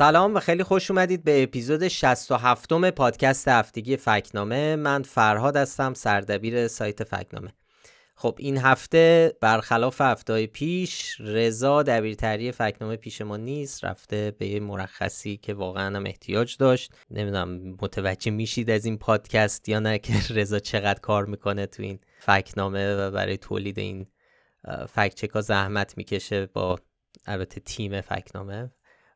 سلام و خیلی خوش اومدید به اپیزود 67 م پادکست هفتگی فکنامه. من فرهاد هستم سردبیر سایت فکنامه. خب این هفته برخلاف هفته پیش رضا دبیرتری فکنامه پیش ما نیست. رفته به یه مرخصی که واقعا هم احتیاج داشت. نمی‌دونم متوجه میشید از این پادکست یا نه که رضا چقدر کار می‌کنه تو این فکنامه و برای تولید این فکچک ها زحمت می‌کشه با البته تیم فکنامه.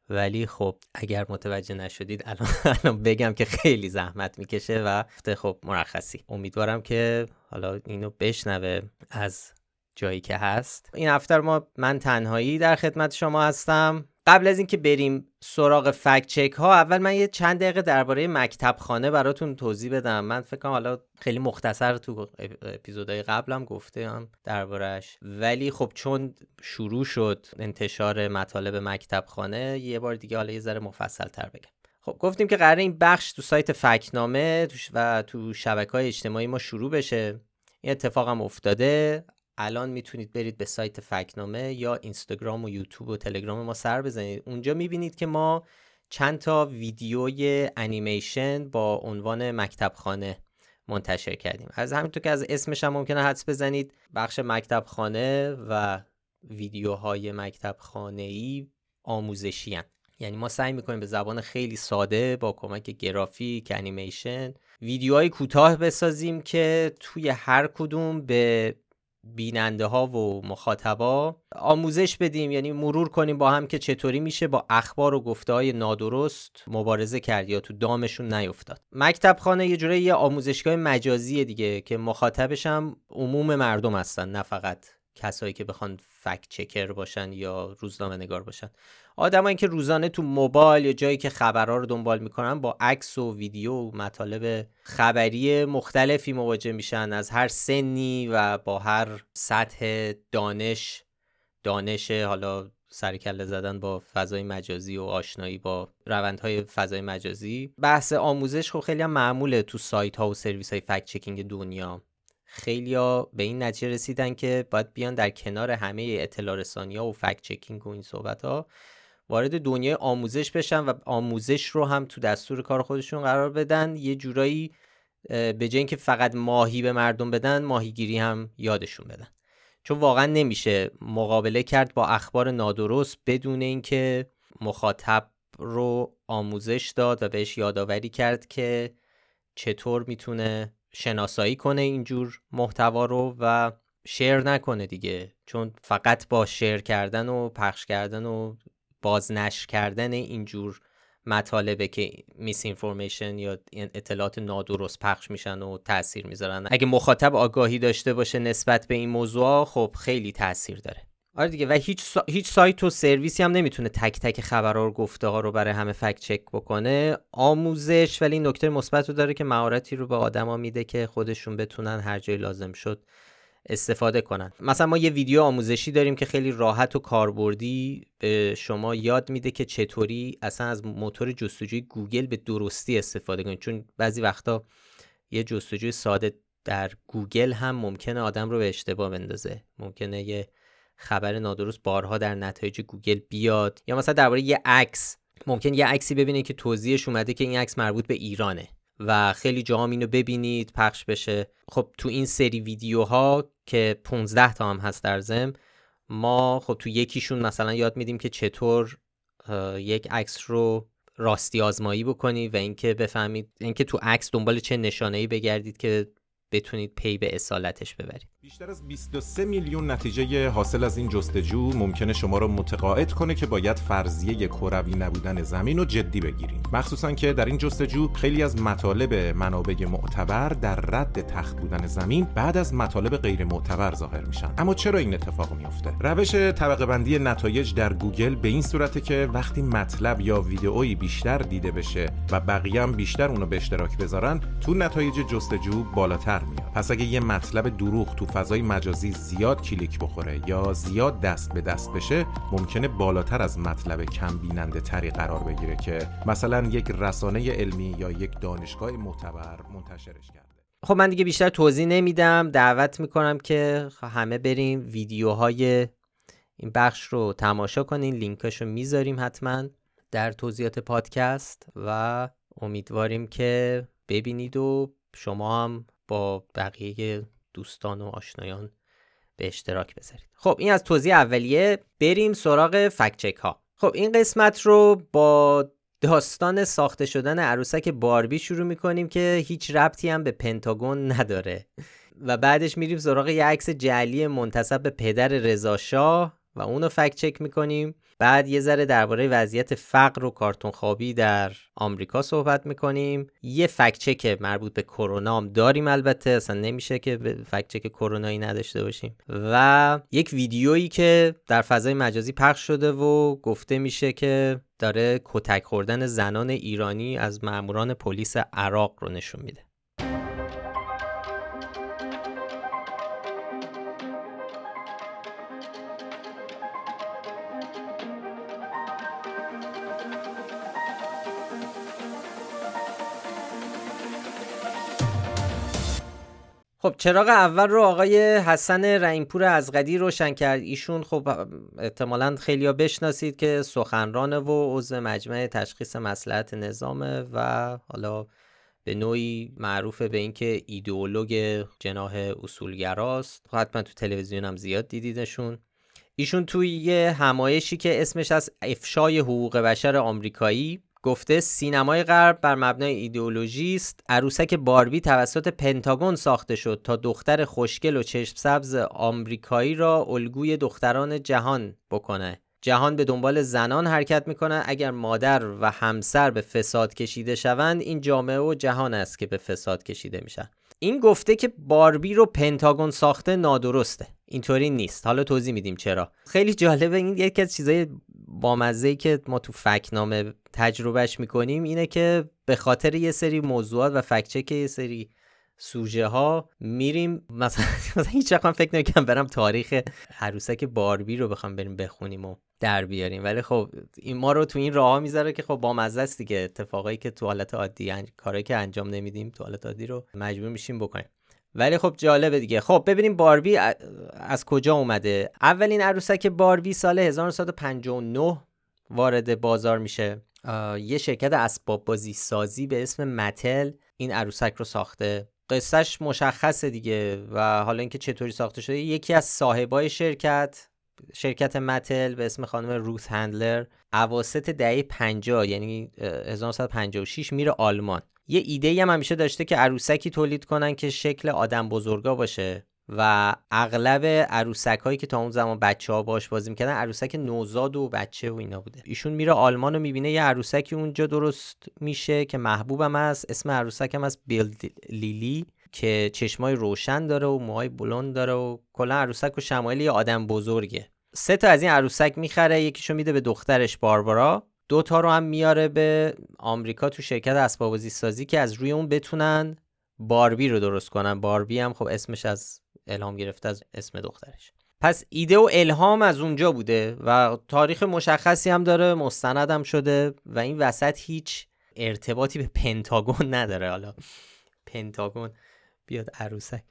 ولی خب اگر متوجه نشدید الان, الان بگم که خیلی زحمت می‌کشه و خب مرخصی. امیدوارم که حالا اینو بشنوه از جایی که هست. این هفته ما من تنهایی در خدمت شما هستم. قبل از اینکه بریم سراغ فکت چک ها اول من یه چند دقیقه درباره مکتب خانه براتون توضیح بدم. من فکر کنم حالا خیلی مختصر تو اپیزودهای قبلم گفتم دربارهش ولی خب چون شروع شد انتشار مطالب مکتب خانه یه بار دیگه حالا یه ذره مفصل تر بگم. خب گفتیم که قرار این بخش تو سایت فکنامه و تو شبکه های اجتماعی ما شروع بشه. این اتفاق هم افتاده. الان می‌تونید برید به سایت فکنامه یا اینستاگرام و یوتیوب و تلگرام ما سر بزنید اونجا می‌بینید که ما چند تا ویدیوی انیمیشن با عنوان مکتب خانه منتشر کردیم از همینطور که از اسمش هم ممکنه حدس بزنید بخش مکتب خانه و ویدیوهای مکتب خانه ای آموزشی هم. یعنی ما سعی می‌کنیم به زبان خیلی ساده با کمک گرافیک انیمیشن ویدیوهای کوتاه بسازیم که توی هر کدوم به بیننده ها و مخاطبا آموزش بدیم یعنی مرور کنیم با هم که چطوری میشه با اخبار و گفته های نادرست مبارزه کرد یا تو دامشون نیفتاد. مکتب خانه یه جوره یه آموزشگاه مجازی دیگه که مخاطبش هم عموم مردم هستن نه فقط کسایی که بخوان فکت چکر باشن یا روزنامه نگار باشن. آدمایی که روزانه تو موبایل یا جایی که خبرها رو دنبال می‌کنن با عکس و ویدیو و مطالب خبری مختلفی مواجه میشن. از هر سنی و با هر سطح دانش دانش حالا سرکله زدن با فضای مجازی و آشنایی با روندهای فضای مجازی. بحث آموزش خب خیلی هم معموله تو سایت ها و سرویس های فکت چکینگ دنیا. خیلیا به این نتیجه رسیدن که باید بیان در کنار همه اطلاع رسانی ها و فکت چکینگ و این صحبت ها وارد دنیای آموزش بشن و آموزش رو هم تو دستور کار خودشون قرار بدن. یه جورایی به جای اینکه فقط ماهی به مردم بدن ماهیگیری هم یادشون بدن. چون واقعا نمیشه مقابله کرد با اخبار نادرست بدون اینکه مخاطب رو آموزش داد و بهش یادآوری کرد که چطور می‌تونه شناسایی کنه اینجور محتوا رو و شیر نکنه دیگه. چون فقط با شیر کردن و پخش کردن و بازنشر کردن اینجور مطالبه که میس اینفورمیشن یا اطلاعات نادرست پخش میشن و تاثیر می‌ذارن. اگه مخاطب آگاهی داشته باشه نسبت به این موضوع خب خیلی تاثیر داره. آره دیگه. و هیچ, هیچ سایت و سرویسی هم نمی‌تونه تک تک خبرها و گفته ها رو برای همه فکت چک بکنه. آموزش ولی این نکته مثبت رو داره که مهارتی رو به آدما میده که خودشون بتونن هر جای لازم شد استفاده کنن. مثلا ما یه ویدیو آموزشی داریم که خیلی راحت و کاربردی به شما یاد میده که چطوری اصلا از موتور جستجوی گوگل به درستی استفاده کنید. چون بعضی وقتا یه جستجوی ساده در گوگل هم ممکنه آدم رو به اشتباه بندازه. ممکنه یه خبر نادرست بارها در نتایج گوگل بیاد یا مثلا درباره یه عکس. ممکن یه عکسی ببینه که توضیحش اومده که این عکس مربوط به ایرانه و خیلی جاها اینو ببینید پخش بشه. خب تو این سری ویدیوها که 15 تا هم هست در ضمن ما خب تو یکیشون مثلا یاد میدیم که چطور یک عکس رو راستی آزمایی بکنی و اینکه بفهمید اینکه تو عکس دنبال چه نشانه ای بگردید که بتونید پی به اصالتش ببرید. بیشتر از 23 میلیون نتیجه حاصل از این جستجو ممکنه شما رو متقاعد کنه که باید فرضیه کروی نبودن زمین رو جدی بگیرین مخصوصا که در این جستجو خیلی از مطالب منابع معتبر در رد تخت بودن زمین بعد از مطالب غیر معتبر ظاهر میشن. اما چرا این اتفاق میفته روش طبقه بندی نتایج در گوگل به این صورته که وقتی مطلب یا ویدئویی بیشتر دیده بشه و بقیه هم بیشتر اونو به اشتراک بذارن تو نتایج جستجو بالاتر میاد. پس اگه یه مطلب دروغ تو فضای مجازی زیاد کلیک بخوره یا زیاد دست به دست بشه ممکنه بالاتر از مطلب کم بیننده تری قرار بگیره که مثلا یک رسانه علمی یا یک دانشگاه معتبر منتشرش کرده. خب من دیگه بیشتر توضیح نمیدم. دعوت می‌کنم که همه بریم ویدیوهای این بخش رو تماشا کنین. لینکاشو می‌ذاریم حتما در توضیحات پادکست و امیدواریم که ببینید و شما هم با بقیه دوستان و آشنایان به اشتراک بذارید. خب این از توضیح اولیه. بریم سراغ فکچک ها. خب این قسمت رو با داستان ساخته شدن عروسک باربی شروع می‌کنیم که هیچ ربطی هم به پنتاگون نداره. و بعدش میریم سراغ یه عکس جعلی منتصب به پدر رضاشاه و اونو فکت چک می‌کنیم. بعد یه ذره درباره وضعیت فقر و کارتون خوابی در آمریکا صحبت می‌کنیم. یه فکت چک مربوط به کرونا هم داریم البته اصلا نمیشه که فکت چک کرونایی نداشته باشیم. و یک ویدیویی که در فضای مجازی پخش شده و گفته میشه که داره کتک خوردن زنان ایرانی از ماموران پلیس عراق رو نشون میده. خب چراغ اول رو آقای حسن رنگپور از قدی روشن کرد. ایشون خب احتمالا خیلی بشناسید که سخنرانه و عضو مجمع تشخیص مسلحت نظامه و حالا به نوعی معروف به اینکه ایدئولوگ جناح اصولگراست حتما تو تلویزیون هم زیاد دیدیدشون ایشون توی یه همایشی که اسمش از افشای حقوق بشر آمریکایی گفته سینمای غرب بر مبنای ایدئولوژی است. عروسک باربی توسط پنتاگون ساخته شد تا دختر خوشگل و چشم سبز آمریکایی را الگوی دختران جهان بکنه. جهان به دنبال زنان حرکت می‌کنه. اگر مادر و همسر به فساد کشیده شوند این جامعه و جهان است که به فساد کشیده میشن. این گفته که باربی رو پنتاگون ساخته نادرسته. اینطوری نیست. حالا توضیح میدیم چرا. خیلی جالبه این یکی از چیزای بامزه که ما تو فکنامه تجربهش می‌کنیم اینه که به خاطر یه سری موضوعات و فکچک یه سری سوژه ها میریم. مثلا, مثلا هیچ فکر نمی‌کنم برم تاریخ عروسک باربی رو بخوام بریم بخونیم و در بیاریم. ولی خب این ما رو تو این راه می‌ذاره که خب با مزه است دیگه. اتفاقایی که تو حالت عادی انج... که انجام نمیدیم تو حالت عادی رو مجبور میشیم بکنیم. ولی خب جالبه دیگه. خب ببینیم باربی از کجا اومده. اولین عروسک باربی سال 1959 وارد بازار میشه. یه شرکت اسباب بازی سازی به اسم متل این عروسک رو ساخته. قصهش مشخصه دیگه و حالا اینکه چطوری ساخته شده یکی از صاحبای شرکت شرکت متل به اسم خانم روث هندلر اواسط دهه 50 یعنی 1956 میره آلمان. یه ایده هم همیشه داشته که عروسکی تولید کنن که شکل آدم بزرگا باشه و اغلب عروسک هایی که تا اون زمان بچه ها باش بازی می‌کردن عروسک نوزاد و بچه و اینا بوده. ایشون میره آلمان و می‌بینه یه عروسکی اونجا درست میشه که محبوبم هست اسم عروسک هم از بیلد لیلی که چشمای روشن داره و موهای بلند داره و کلا عروسک و شمایل یه آدم بزرگه. سه تا از این عروسک می‌خره یکیشو میده به دخترش باربارا. دو تا رو هم میاره به آمریکا تو شرکت اسباب سازی که از روی اون بتونن باربی رو درست کنن. باربی هم خب اسمش از الهام گرفته از اسم دخترش. پس ایده و الهام از اونجا بوده و تاریخ مشخصی هم داره مستندم شده و این وسط هیچ ارتباطی به پنتاگون نداره. حالا پنتاگون بیاد عروسک.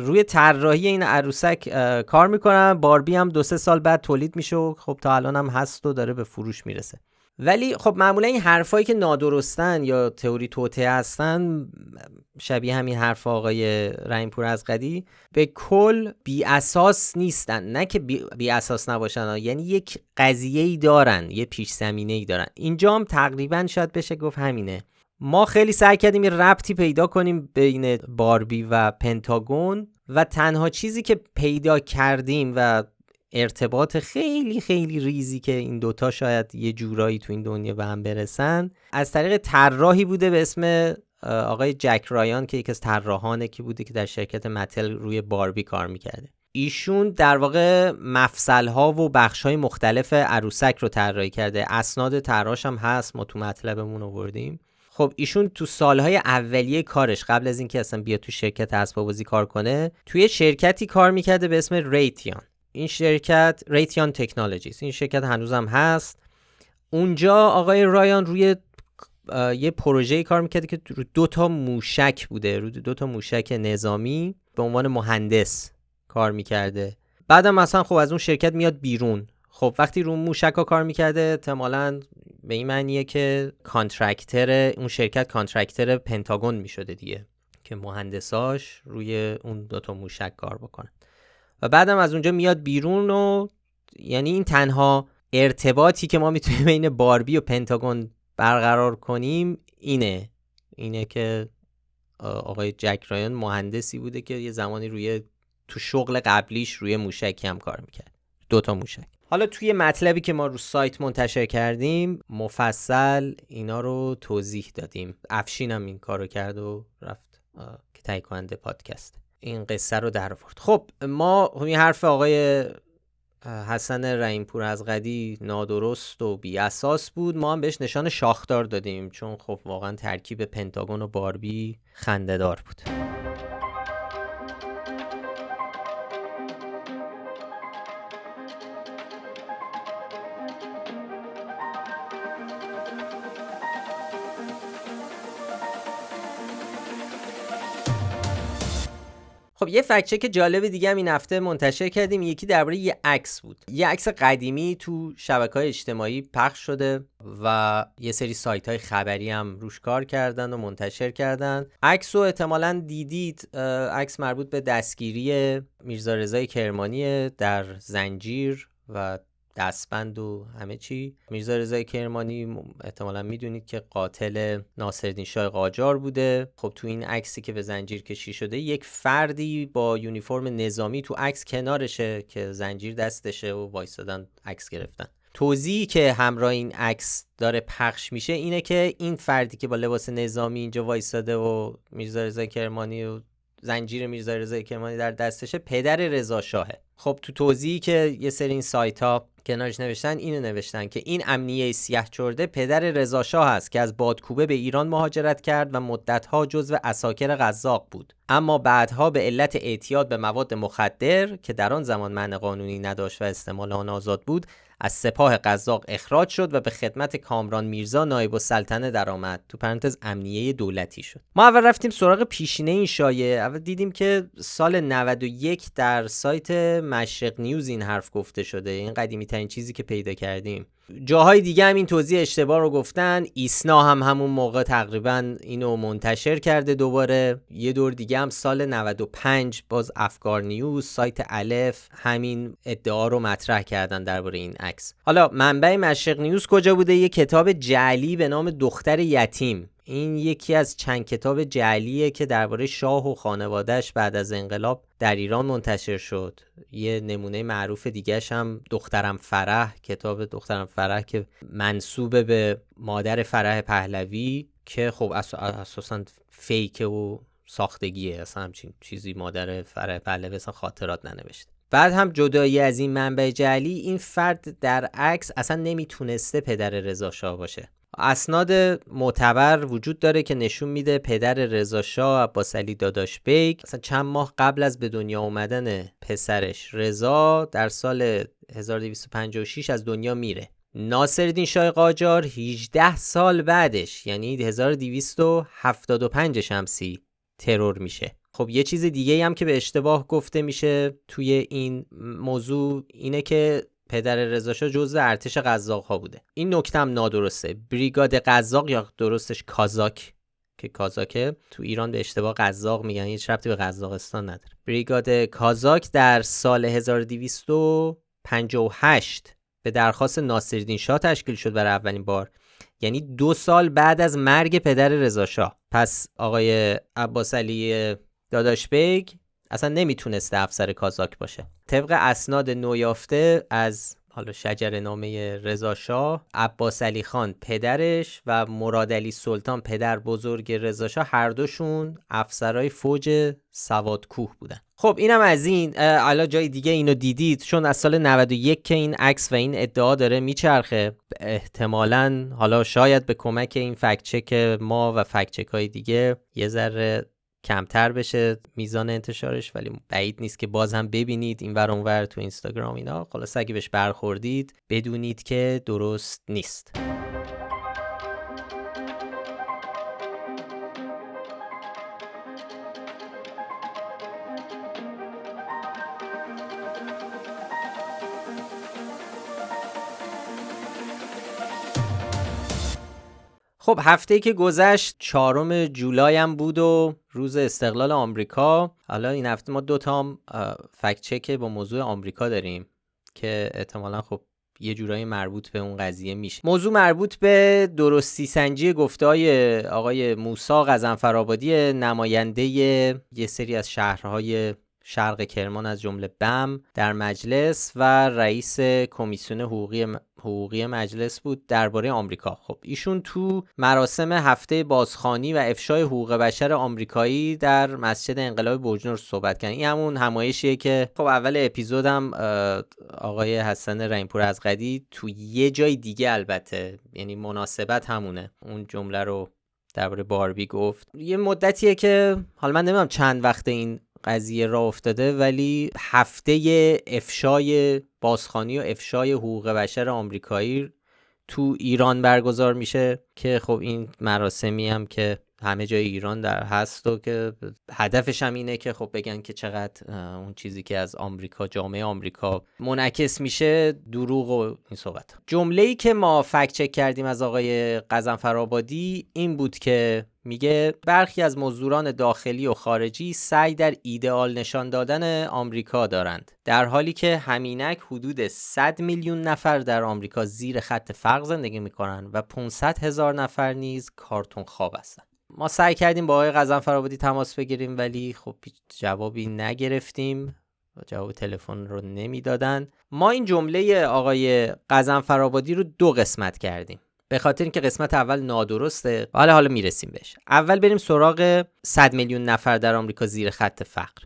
روی طراحی این عروسک کار می‌کنم. باربی هم دو سه سال بعد تولید میشه و خب تا الان هم هست و داره به فروش می‌رسه. ولی خب معمولا این حرفایی که نادرستن یا تئوری توته هستن شبیه همین حرف آقای رحیمپور از قدی به کل بی اساس نیستن. نه که بی, اساس نباشن یعنی یک قضیه ای دارن یه پیش زمینه ای دارن. اینجا هم تقریبا شاید بشه گفت همینه. ما خیلی سعی کردیم یه ربطی پیدا کنیم بین باربی و پنتاگون و تنها چیزی که پیدا کردیم و ارتباط خیلی خیلی ریزی که این دوتا شاید یه جورایی تو این دنیا به هم برسن از طریق طراحی بوده به اسم آقای جک رایان که یکی از طراحانه که بوده که در شرکت متل روی باربی کار می‌کرده. ایشون در واقع مفصل ها و بخش های مختلف عروسک رو طراحی کرده. اسناد طراحش هم هست ما تو مطلبمون آوردیم. خب ایشون تو سالهای اولیه کارش قبل از اینکه اصلا بیاد تو شرکت اسباب کار کنه توی شرکتی کار می‌کرده به اسم ریتیان این شرکت ریتیان تکنولوژیز این شرکت هنوزم هست. اونجا آقای رایان روی یه پروژه کار می‌کرده که دو تا موشک بوده رو دو تا موشک نظامی به عنوان مهندس کار می‌کرده. بعدم مثلا خب از اون شرکت میاد بیرون. خب وقتی رو موشک ها کار می‌کرده احتمالا به این معنیه که contractor اون شرکت contractor پنتاگون می شده دیگه که مهندساش روی اون دوتا موشک کار بکنن و بعدم از اونجا میاد بیرون و یعنی این تنها ارتباطی که ما می‌تونیم بین باربی و پنتاگون برقرار کنیم اینه. اینه که آقای جک رایان مهندسی بوده که یه زمانی روی تو شغل قبلیش روی موشکی هم کار می‌کرد. دوتا موشک. حالا توی مطلبی که ما رو سایت منتشر کردیم مفصل اینا رو توضیح دادیم. افشین هم این کارو کرد و رفت که تهیه کننده پادکست. این قصه رو در آورد. خب ما این حرف آقای حسن رحیمپور از قدی نادرست و بی اساس بود. ما هم بهش نشان شاخدار دادیم چون خب واقعا ترکیب پنتاگون و باربی خندهدار بود. خب یه فکچه که جالب دیگه هم این هفته منتشر کردیم. یکی درباره یه عکس بود. یه عکس قدیمی تو شبکه های اجتماعی پخش شده و یه سری سایت های خبری هم روش کار کردن و منتشر کردن. عکس رو احتمالا دیدید. عکس مربوط به دستگیری میرزا رضای کرمانی در زنجیر و دستبند و همه چی. میرزا رضای کرمانی احتمالا می‌دونید که قاتل ناصرالدین شاه قاجار بوده. خب تو این عکسی که به زنجیر کشی شده یک فردی با یونیفرم نظامی تو عکس کنارشه که زنجیر دستشه و وایسادن عکس گرفتن. توضیحی که همراه این عکس داره پخش میشه اینه که این فردی که با لباس نظامی اینجا وایساده و میرزا رضا کرمانی و زنجیر میرزا رضا کرمانی در دستشه پدر رضا شاهه. خب تو توضیحی که یه سری این سایت ها کنارش نوشتن اینو نوشتن که این امنیه سیاه چرده پدر رضا شاه است که از بادکوبه به ایران مهاجرت کرد و مدتها جزو اساکر قزاق بود. اما بعدها به علت اعتیاد به مواد مخدر که در آن زمان معنی قانونی نداشت و استعمال آن آزاد بود از سپاه قزاق اخراج شد و به خدمت کامران میرزا نایب السلطنه درآمد. تو پرانتز امنیه دولتی شد. ما اول رفتیم سراغ پیشینه این شایعه. اول دیدیم که سال 91 در سایت مشرق نیوز این حرف گفته شده این قدیمی ترین چیزی که پیدا کردیم. جاهای دیگه هم این توضیح اشتباه رو گفتن. ایسنا هم همون موقع تقریبا اینو منتشر کرده دوباره. یه دور دیگه هم سال 95 باز افکار نیوز سایت الف همین ادعا رو مطرح کردن درباره این عکس. حالا منبع مشرق نیوز کجا بوده؟ یه کتاب جعلی به نام دختر یتیم. این یکی از چند کتاب جعلیه که درباره شاه و خانوادهش بعد از انقلاب در ایران منتشر شد. یه نمونه معروف دیگهش هم دخترم فرح کتاب دخترم فرح که منسوب به مادر فرح پهلوی که خب اساسا فیک و ساختگیه. اصلا همچین چیزی مادر فرح پهلوی اصلا خاطرات ننوشته. بعد هم جدایی از این منبع جعلی این فرد در عکس اصلا نمی‌تونسته پدر رضا شاه باشه. اسناد معتبر وجود داره که نشون میده پدر رضا شاه عباس علی داداش بیگ اصلا چند ماه قبل از به دنیا اومدن پسرش رضا در سال 1256 از دنیا میره. ناصرالدین شاه قاجار 18 سال بعدش یعنی 1275 شمسی ترور میشه. خب یه چیز دیگه هم که به اشتباه گفته میشه توی این موضوع اینه که پدر رضاشاه جزء ارتش قزاق ها بوده. این نکته هم نادرسته. بریگاد قزاق یا درستش کازاک که کازاکه تو ایران به اشتباه قزاق میگن هیچ ربطی به قزاقستان نداره. بریگاد کازاک در سال 1258 به درخواست ناصرالدین شاه تشکیل شد برای اولین بار. یعنی دو سال بعد از مرگ پدر رضاشاه پس آقای عباس علی داداش بیگ اصلا نمی‌تونسته افسر قزاق باشه. طبق اسناد نویافته از حالا شجر نامه رضا شاه عباس علی خان پدرش و مراد علی سلطان پدر بزرگ رضا شاه هر دوشون افسرای فوج سواد کوه بودن. خب اینم از این. حالا جای دیگه اینو دیدید. چون از سال 91 که این عکس و این ادعا داره میچرخه. احتمالا حالا شاید به کمک این fact-check ما و fact-check های دیگه یه ذره کمتر بشه میزان انتشارش ولی بعید نیست که باز هم ببینید این ور اونور تو اینستاگرام اینا. خلاص اگه بهش برخوردید بدونید که درست نیست. خب هفته که گذشت چهارم جولای هم بود و روز استقلال آمریکا. حالا این هفته ما دو تا فکت چک با موضوع آمریکا داریم که احتمالا خب یه جورایی مربوط به اون قضیه میشه. موضوع مربوط به درستی سنجی گفتهای آقای موسا غزنفرآبادی نماینده یه سری از شهرهای شرق کرمان از جمله بم در مجلس و رئیس کمیسیون حقوقی حقوقی مجلس بود درباره آمریکا. خب ایشون تو مراسم هفته بازخانی و افشای حقوق بشر آمریکایی در مسجد انقلاب برجنور صحبت کردن. این همون همایشیه که خب اول اپیزودم آقای حسن رحیمپور از قدی تو یه جای دیگه البته یعنی مناسبت همونه. اون جمله رو درباره باربی گفت. یه مدتیه که حالا من نمی‌دونم چند وقت این قضیه را افتاده ولی هفته افشای بازخانی و افشای حقوق بشر آمریکایی تو ایران برگزار میشه که خب این مراسمی هم که همه جای ایران در هست و که هدفش هم اینه که خب بگن که چقدر اون چیزی که از آمریکا جامعه آمریکا منعکس میشه دروغ و این صحبت. جمله ای که ما فکت چک کردیم از آقای قزنفرآبادی این بود که میگه برخی از مزدوران داخلی و خارجی سعی در ایدئال نشان دادن آمریکا دارند در حالی که همینک حدود 100 میلیون نفر در آمریکا زیر خط فقر زندگی می‌کنند و 500 هزار نفر نیز کارتون خواب هستند ما سعی کردیم با آقای قزن فرابادی تماس بگیریم ولی خب جوابی نگرفتیم جواب تلفن رو نمی‌دادن. ما این جمله آقای قزن فرابادی رو دو قسمت کردیم. به خاطر اینکه قسمت اول نادرسته. حالا حالا می‌رسیم بهش. اول بریم سراغ 100 میلیون نفر در آمریکا زیر خط فقر.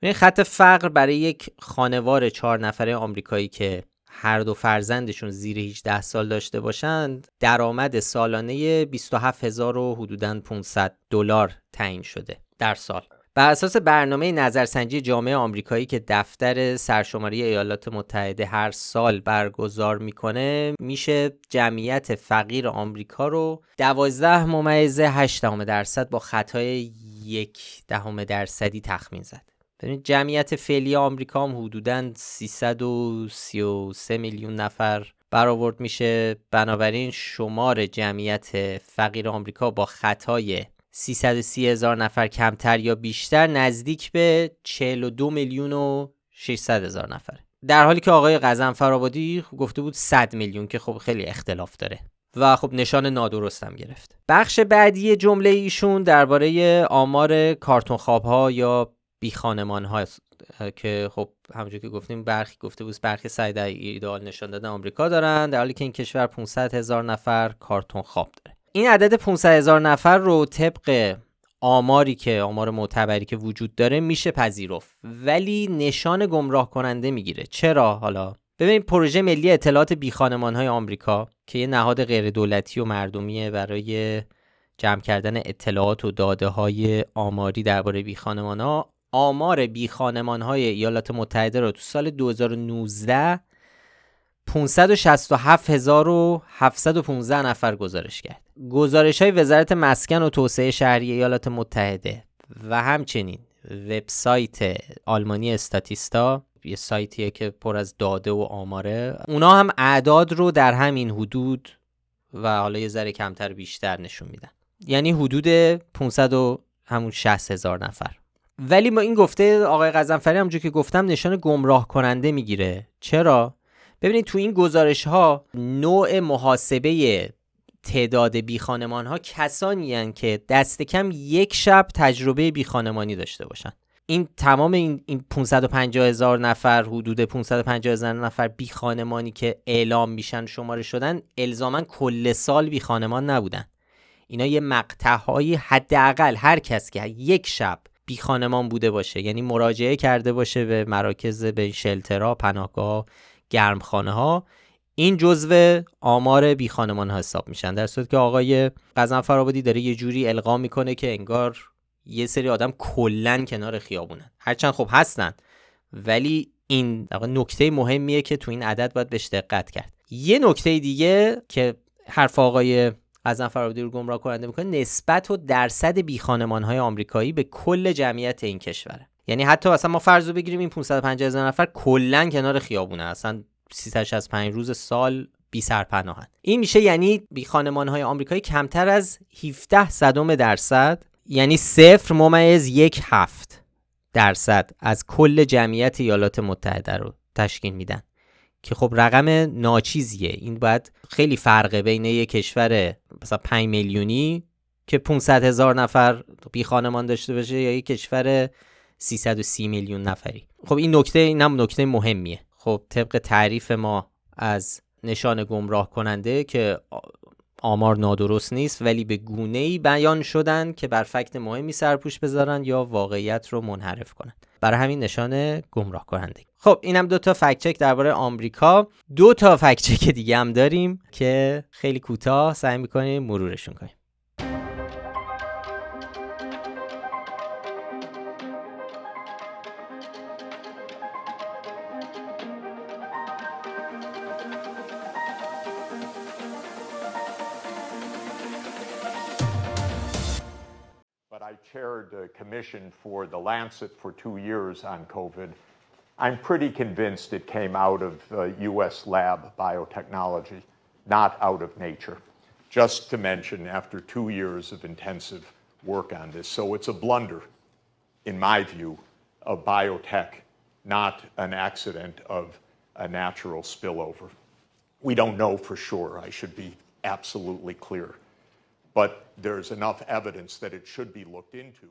این خط فقر برای یک خانوار چهار نفره آمریکایی که هر دو فرزندشون زیر 18 سال داشته باشند درآمد سالانه 27 هزار و حدوداً 500 دلار تعیین شده در سال. بر اساس برنامه نظرسنجی جامعه آمریکایی که دفتر سرشماری ایالات متحده هر سال برگزار می‌کنه میشه جمعیت فقیر آمریکا رو 12 ممیز 8 درصد با خطای یک دهم درصدی تخمین زد. ببینید جمعیت فعلی آمریکا هم حدوداً 333 میلیون نفر برآورد میشه. بنابراین شمار جمعیت فقیر آمریکا با خطای 330 هزار نفر کمتر یا بیشتر نزدیک به 42 میلیون و 600 هزار نفر. در حالی که آقای قزن فرابادی گفته بود 100 میلیون که خب خیلی اختلاف داره و خب نشان نادرستم گرفت. بخش بعدی جمله ایشون درباره آمار کارتون خواب ها یا بی خانمان ها که خب همونجور که گفتیم برخی گفته بود برخی سعی در ایدئال نشان دادن آمریکا دارن در حالی که این کشور 500 هزار نفر کارتون خواب داره. این عدد 500 هزار نفر رو طبق آماری که آمار معتبری که وجود داره میشه پذیرفت. ولی نشان گمراه کننده می‌گیره. چرا؟ حالا ببین پروژه ملی اطلاعات بی های آمریکا که یه نهاد غیر دولتی و مردمیه برای جمع کردن اطلاعات و داده های آماری درباره بی خانمان ها آمار بی های ایالات متحده رو تو سال 2019 567715 نفر گزارش کرد. گزارش های وزارت مسکن و توسعه شهری ایالات متحده و همچنین وبسایت آلمانی استاتیستا یه سایتیه که پر از داده و آماره اونا هم اعداد رو در همین حدود و حالا یه ذره کمتر بیشتر نشون میدن. یعنی حدود 500 و همون 60 هزار نفر. ولی ما این گفته آقای قزنفری همونجور که گفتم نشان گمراه کننده می‌گیره. چرا؟ ببینید تو این گزارش ها نوع محاسبه تعداد بی ها کسانی هن که دست کم یک شب تجربه بی خانمانی داشته باشن. این تمام این, این 550 هزار نفر حدود 550 هزار نفر بی خانمانی که اعلام میشن شماره شدن الزاما کل سال بی خانمان نبودن. اینا یه مقطع هایی حداقل هر کس که یک شب بی خانمان بوده باشه یعنی مراجعه کرده باشه به مراکز به شلترها پناهگاه گرمخانه ها این جزو آمار بی خانمان ها حساب میشن. در صورتی که آقای قزن فرابادی داره یه جوری القا می‌کنه که انگار یه سری آدم کلا کنار خیابونن. هرچند خب هستن ولی این نکته مهمیه که تو این عدد باید بهش دقت کرد. یه نکته دیگه که حرف آقای از فرابادی رو گمراه کننده می‌کنه نسبت و درصد بی های آمریکایی به کل جمعیت این کشوره. یعنی حتی اصلا ما فرض رو بگیریم این 550 هزار نفر کلا کنار خیابونه. اصلا 365 روز سال بی سرپناهن. این میشه یعنی بی خانمان های آمریکایی کمتر از 17 صدم درصد یعنی صفر ممیز یک هفت درصد از کل جمعیت ایالات متحده رو تشکیل میدن. که خب رقم ناچیزیه. این باید خیلی فرقه بین یک کشور مثلا 5 میلیونی که 500 هزار نفر بی خانمان داشته باشه یا یک کشور 330 میلیون نفری. خب این نکته این هم نکته مهمیه. خب طبق تعریف ما از نشان گمراه کننده که آمار نادرست نیست ولی به گونه ای بیان شدن که بر فکت مهمی سرپوش بذارن یا واقعیت رو منحرف کنن. برای همین نشان گمراه کننده خب اینم دو تا فکت چک درباره آمریکا. دو تا فکت چک دیگه هم داریم که خیلی کوتاه سعی می‌کنیم مرورشون کنیم. For The Lancet for two years on COVID. I'm pretty convinced it came out of uh, US lab biotechnology, not out of nature. Just to mention, after two years of intensive work on this. So it's a blunder, in my view, of biotech, not an accident of a natural spillover. We don't know for sure, I should be absolutely clear. but there's enough evidence that it should be looked into.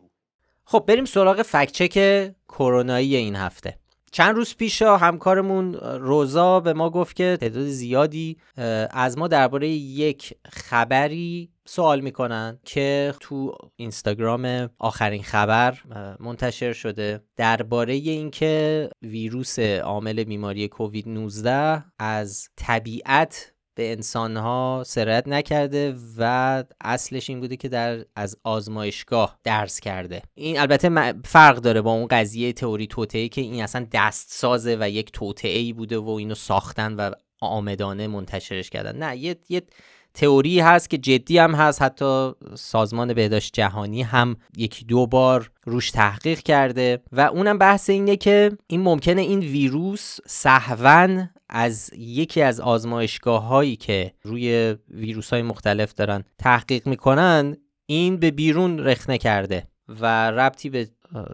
خب بریم سراغ فکچک کرونایی این هفته. چند روز پیش همکارمون روزا به ما گفت که تعداد زیادی از ما درباره یک خبری سوال می‌کنن که تو اینستاگرام آخرین خبر منتشر شده. درباره اینکه ویروس عامل بیماری کووید 19 از طبیعت به انسانها سرایت نکرده و اصلش این بوده که در از آزمایشگاه درس کرده. این البته فرق داره با اون قضیه تئوری توطئه که این اصلا دست سازه و یک ای بوده و اینو ساختن و آمدانه منتشرش کردن. نه یه, یه تئوری هست که جدی هم هست. حتی سازمان بهداشت جهانی هم یکی دو بار روش تحقیق کرده و اونم بحث اینه که این ممکنه این ویروس صحون از یکی از آزمایشگاه هایی که روی ویروس های مختلف دارن تحقیق می‌کنن این به بیرون رخنه کرده و ربطی به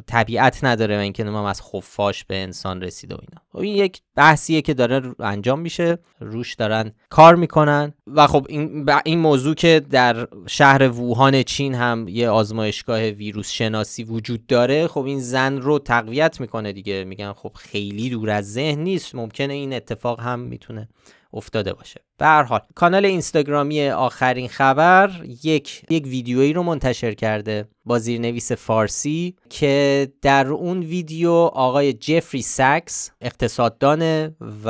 طبیعت نداره و اینکه ما از خفاش به انسان رسیده و اینا. خب این یک بحثیه که داره انجام میشه. روش دارن کار می‌کنن و خب این, این موضوع که در شهر ووهان چین هم یه آزمایشگاه ویروس شناسی وجود داره خب این زن رو تقویت می‌کنه دیگه. میگن خب خیلی دور از ذهن نیست. ممکنه این اتفاق هم می‌تونه افتاده باشه. به هر حال کانال اینستاگرامی آخرین خبر یک یک ویدیویی رو منتشر کرده با زیرنویس فارسی که در اون ویدیو آقای جفری ساکس اقتصاددانه و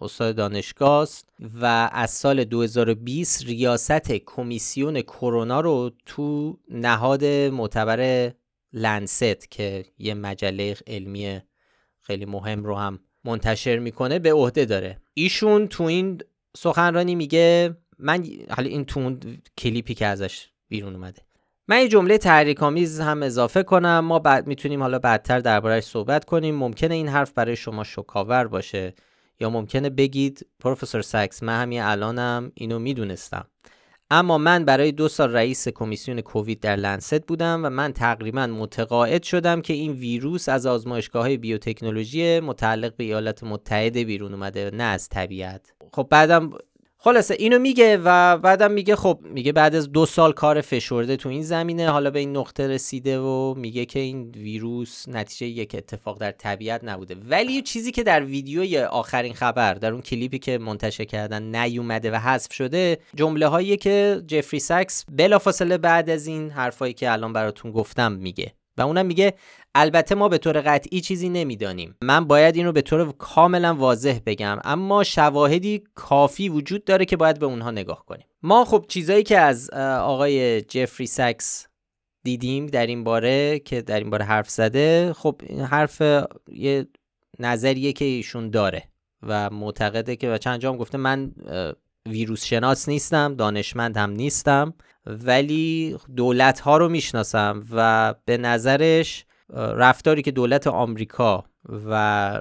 استاد دانشگاه است و از سال 2020 ریاست کمیسیون کرونا رو تو نهاد معتبر لنست که یه مجله علمی خیلی مهم رو هم منتشر می‌کنه به عهده داره. ایشون تو این سخنرانی میگه من حالا این تو کلیپی که ازش بیرون اومده. من یه جمله تحریک‌آمیز هم اضافه کنم. ما بعد می‌تونیم حالا بعدتر دربارهش صحبت کنیم. ممکنه این حرف برای شما شکاور باشه یا ممکنه بگید پروفسور ساکس من همین الانم اینو می‌دونستم. اما من برای دو سال رئیس کمیسیون کووید در لنست بودم و من تقریبا متقاعد شدم که این ویروس از آزمایشگاه های بیوتکنولوژی متعلق به ایالات متحده بیرون اومده نه از طبیعت. خب بعدم خلاصه اینو میگه و بعدم میگه خب میگه بعد از دو سال کار فشرده تو این زمینه حالا به این نقطه رسیده و میگه که این ویروس نتیجه یک اتفاق در طبیعت نبوده. ولی چیزی که در ویدیوی آخرین خبر در اون کلیپی که منتشر کردن نیومده و حذف شده جمله هایی که جفری ساکس بلافاصله بعد از این حرفایی که الان براتون گفتم میگه. و اونم میگه البته ما به طور قطعی چیزی نمی‌دانیم. من باید این رو به طور کاملا واضح بگم اما شواهدی کافی وجود داره که باید به اونها نگاه کنیم. ما خب چیزایی که از آقای جفری ساکس دیدیم در این باره که در این باره حرف زده خب این حرف یه نظریه که ایشون داره و معتقده که و چند جام گفته من ویروس شناس نیستم دانشمند هم نیستم ولی دولت ها رو می‌شناسم و به نظرش رفتاری که دولت آمریکا و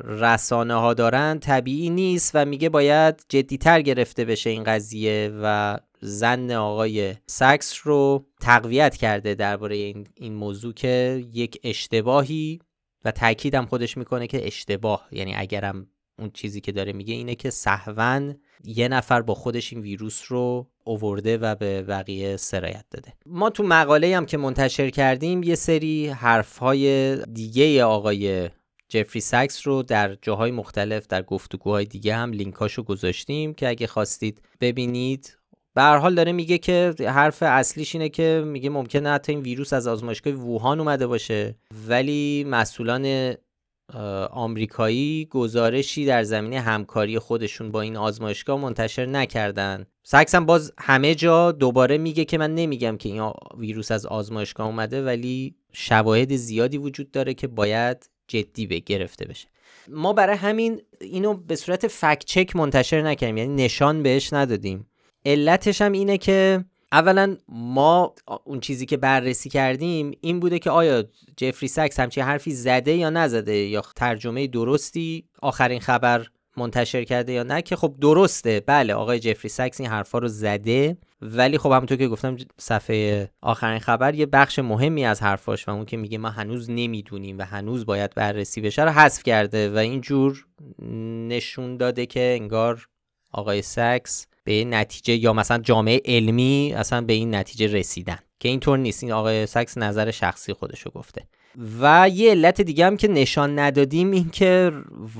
رسانه ها دارن طبیعی نیست و میگه باید جدیتر گرفته بشه این قضیه و زن آقای سکس رو تقویت کرده درباره این, این موضوع که یک اشتباهی و تاکیدم خودش می‌کنه که اشتباه یعنی اگرم اون چیزی که داره میگه اینه که سهون یه نفر با خودش این ویروس رو اوورده و به بقیه سرایت داده. ما تو مقاله هم که منتشر کردیم یه سری حرفهای دیگه آقای جفری سکس رو در جاهای مختلف در گفتگوهای دیگه هم لینکاشو گذاشتیم که اگه خواستید ببینید. به هر حال داره میگه که حرف اصلیش اینه که میگه ممکنه حتی این ویروس از آزمایشگاه ووهان اومده باشه. ولی مسئولان آمریکایی گزارشی در زمینه همکاری خودشون با این آزمایشگاه منتشر نکردن. سکس هم باز همه جا دوباره میگه که من نمیگم که این ویروس از آزمایشگاه اومده ولی شواهد زیادی وجود داره که باید جدی به گرفته بشه. ما برای همین اینو به صورت فکت چک منتشر نکردیم یعنی نشان بهش ندادیم. علتش هم اینه که اولا ما اون چیزی که بررسی کردیم این بوده که آیا جفری سکس همچین حرفی زده یا نزده یا ترجمه درستی آخرین خبر منتشر کرده یا نه که خب درسته. بله آقای جفری سکس این حرفا رو زده ولی خب همونطور که گفتم صفحه آخرین خبر یه بخش مهمی از حرفاش و اون که میگه ما هنوز نمی‌دونیم و هنوز باید بررسی بشه رو حذف کرده و اینجور نشون داده که انگار آقای سکس به نتیجه یا مثلا جامعه علمی اصلا به این نتیجه رسیدن. که اینطور نیست. این آقای سکس نظر شخصی خودشو گفته. و یه علت دیگه هم که نشان ندادیم این که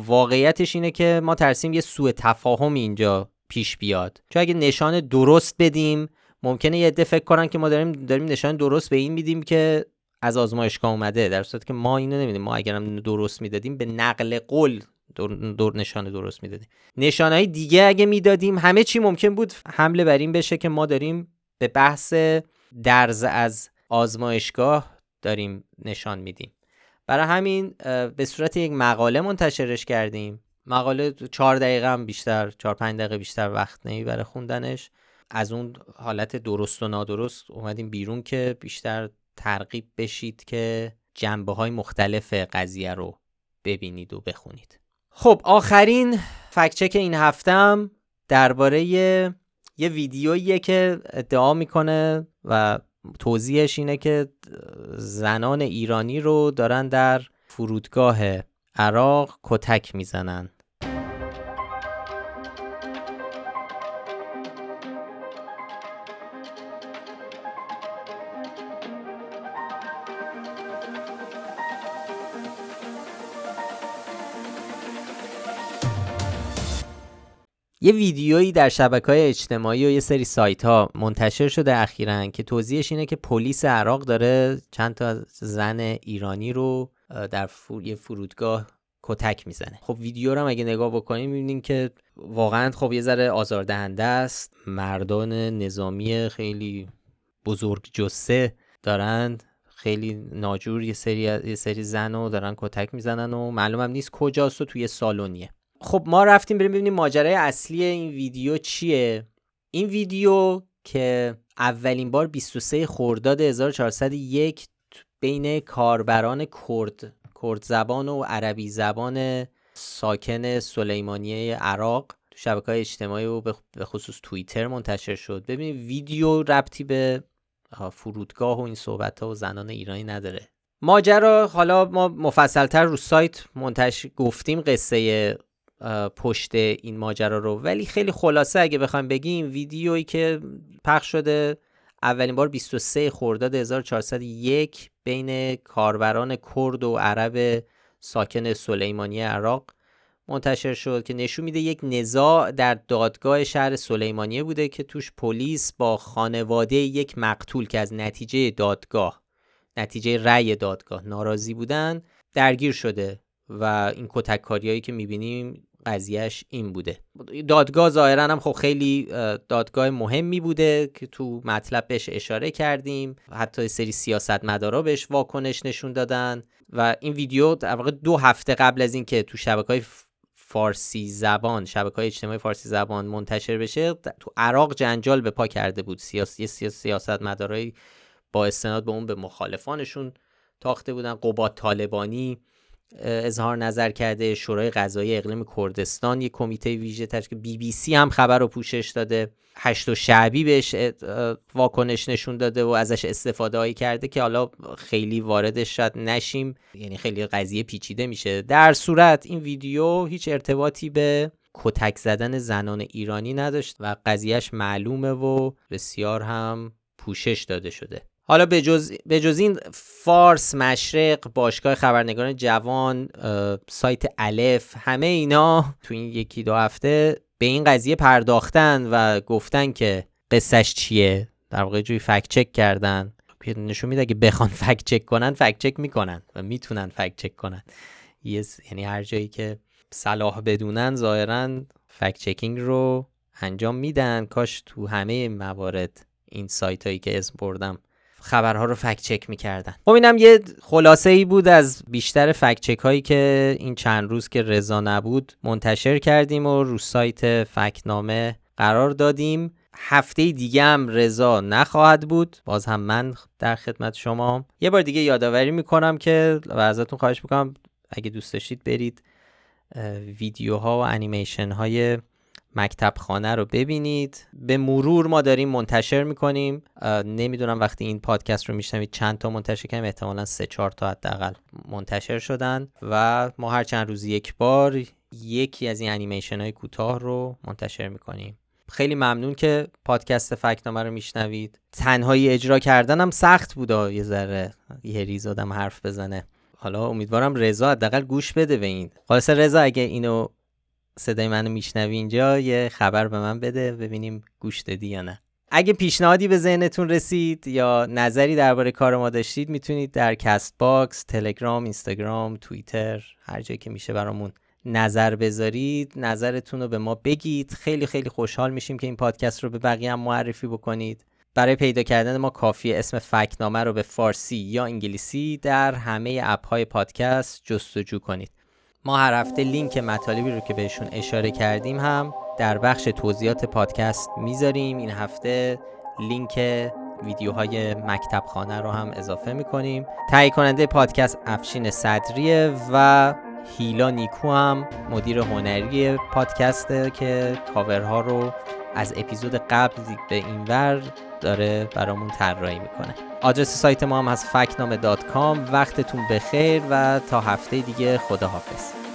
واقعیتش اینه که ما ترسیم یه سوء تفاهم اینجا پیش بیاد. چون اگه نشان درست بدیم ممکنه یه عده فکر کنن که ما داریم داریم نشان درست به این میدیم که از آزمایشگاه اومده. در صورتی که ما اینو نمیدیم. ما اگرم درست می‌دادیم به نقل قول دور, نشانه درست می‌دادیم. نشانهای دیگه اگه می‌دادیم همه چی ممکن بود حمله بر این بشه که ما داریم به بحث درز از آزمایشگاه داریم نشان میدیم. برای همین به صورت یک مقاله منتشرش کردیم. مقاله چهار دقیقه هم بیشتر چهار پنج دقیقه بیشتر وقت نمی برای خوندنش. از اون حالت درست و نادرست اومدیم بیرون که بیشتر ترغیب بشید که جنبه های مختلف قضیه رو ببینید و بخونید. خب آخرین فکچک این هفتم درباره یه ویدیوییه که ادعا می‌کنه و توضیحش اینه که زنان ایرانی رو دارن در فرودگاه عراق کتک می‌زنن. یه ویدیویی در شبکه های اجتماعی و یه سری سایت ها منتشر شده اخیرا که توضیحش اینه که پلیس عراق داره چند تا زن ایرانی رو در یه فرودگاه کتک می‌زنه. خب ویدیو رو هم اگه نگاه بکنیم می‌بینیم که واقعا خب یه ذره آزاردهنده است. مردان نظامی خیلی بزرگ جسه دارند خیلی ناجور یه سری یه سری زن رو دارن کتک می‌زنن و معلومم نیست کجاست و توی سالونیه خب ما رفتیم بریم ببینیم ماجرای اصلی این ویدیو چیه. این ویدیو که اولین بار 23 خرداد 1401 بین کاربران کرد کرد زبان و عربی زبان ساکن سلیمانیه عراق تو شبکه های اجتماعی و به خصوص توییتر منتشر شد. ببینید ویدیو ربطی به فرودگاه و این صحبت ها و زنان ایرانی نداره. ماجرا حالا ما مفصلتر رو سایت منتشر گفتیم قصه پشت این ماجرا رو. ولی خیلی خلاصه اگه بخوایم بگیم ویدیویی که پخش شده اولین بار 23 خرداد 1401 بین کاربران کرد و عرب ساکن سلیمانی عراق. منتشر شد که نشون میده یک نزاع در دادگاه شهر سلیمانیه بوده که توش پلیس با خانواده یک مقتول که از نتیجه دادگاه نتیجه رأی دادگاه ناراضی بودن درگیر شده. و این کتککاریایی که می‌بینیم قضیهش این بوده. دادگاه ظاهرا هم خب خیلی دادگاه مهمی بوده که تو مطلب بهش اشاره کردیم. حتی سری سیاست مدارا بهش واکنش نشون دادن. و این ویدیو در واقع دو هفته قبل از اینکه تو شبکه های فارسی زبان شبکه های اجتماعی فارسی زبان منتشر بشه تو عراق جنجال به پا کرده بود. سیاسی سیاست مدارایی با استناد به اون به مخالفانشون تاخته بودن. قبات طالبانی اظهار نظر کرده شورای قضایی اقلیم کردستان یک کمیته ویژه تشکیل بی بی سی هم خبر رو پوشش داده. هشت و شعبی بهش واکنش نشون داده و ازش استفاده هایی کرده که حالا خیلی واردش شد نشیم. یعنی خیلی قضیه پیچیده میشه. در صورت این ویدیو هیچ ارتباطی به کتک زدن زنان ایرانی نداشت و قضیهش معلومه و بسیار هم پوشش داده شده. حالا به جز, به جز این فارس مشرق باشگاه خبرنگاران جوان سایت الف همه اینا تو این یکی دو هفته به این قضیه پرداختن و گفتن که قصهش چیه. در واقع جوی فکت چک کردن. نشون میده که بخوان فکت چک کنن فکت چک می‌کنن و می‌تونن فکت چک کنن. یعنی هر جایی که صلاح بدونن ظاهرا فکت چکینگ رو انجام میدن. کاش تو همه موارد این سایت هایی که اسم بردم خبرها رو فکت چک می‌کردن. خب اینم یه خلاصه ای بود از بیشتر فکت چک هایی که این چند روز که رضا نبود منتشر کردیم و رو سایت فکتنامه قرار دادیم. هفته دیگه هم رضا نخواهد بود. باز هم من در خدمت شما. یه بار دیگه یادآوری می‌کنم که و ازتون خواهش می‌کنم اگه دوست داشتید برید ویدیوها و انیمیشن های مکتب خانه رو ببینید. به مرور ما داریم منتشر می‌کنیم. نمی‌دونم وقتی این پادکست رو میشنوید چند تا منتشر کنیم احتمالا سه چهار تا حداقل منتشر شدن. و ما هر چند روز یک بار یکی از این انیمیشن های کوتاه رو منتشر می‌کنیم. خیلی ممنون که پادکست فکنامه رو میشنوید. تنهایی اجرا کردنم سخت بود. یه ذره یه ریز آدم حرف بزنه. حالا امیدوارم رضا حداقل گوش بده به این. خلاصه رضا اگه اینو صدای منو میشنوی اینجا یه خبر به من بده ببینیم گوش دادی یا نه. اگه پیشنهادی به ذهنتون رسید یا نظری درباره کار ما داشتید می‌تونید در Castbox، تلگرام، اینستاگرام، توییتر هر جایی که میشه برامون نظر بذارید. نظرتون رو به ما بگید. خیلی خیلی خوشحال میشیم که این پادکست رو به بقیه هم معرفی بکنید. برای پیدا کردن ما کافیه اسم فکت نامه رو به فارسی یا انگلیسی در همه اپ های پادکست جستجو کنید. ما هر هفته لینک مطالبی رو که بهشون اشاره کردیم هم در بخش توضیحات پادکست می‌ذاریم. این هفته لینک ویدیوهای مکتب خانه رو هم اضافه می‌کنیم. تهیه کننده پادکست افشین صدریه و هیلا نیکو هم مدیر هنری پادکسته که کاورها رو از اپیزود قبل به اینور داره برامون طراحی می‌کنه. آدرس سایت ما هم از فکنامه وقتتون بخیر و تا هفته دیگه خداحافظ.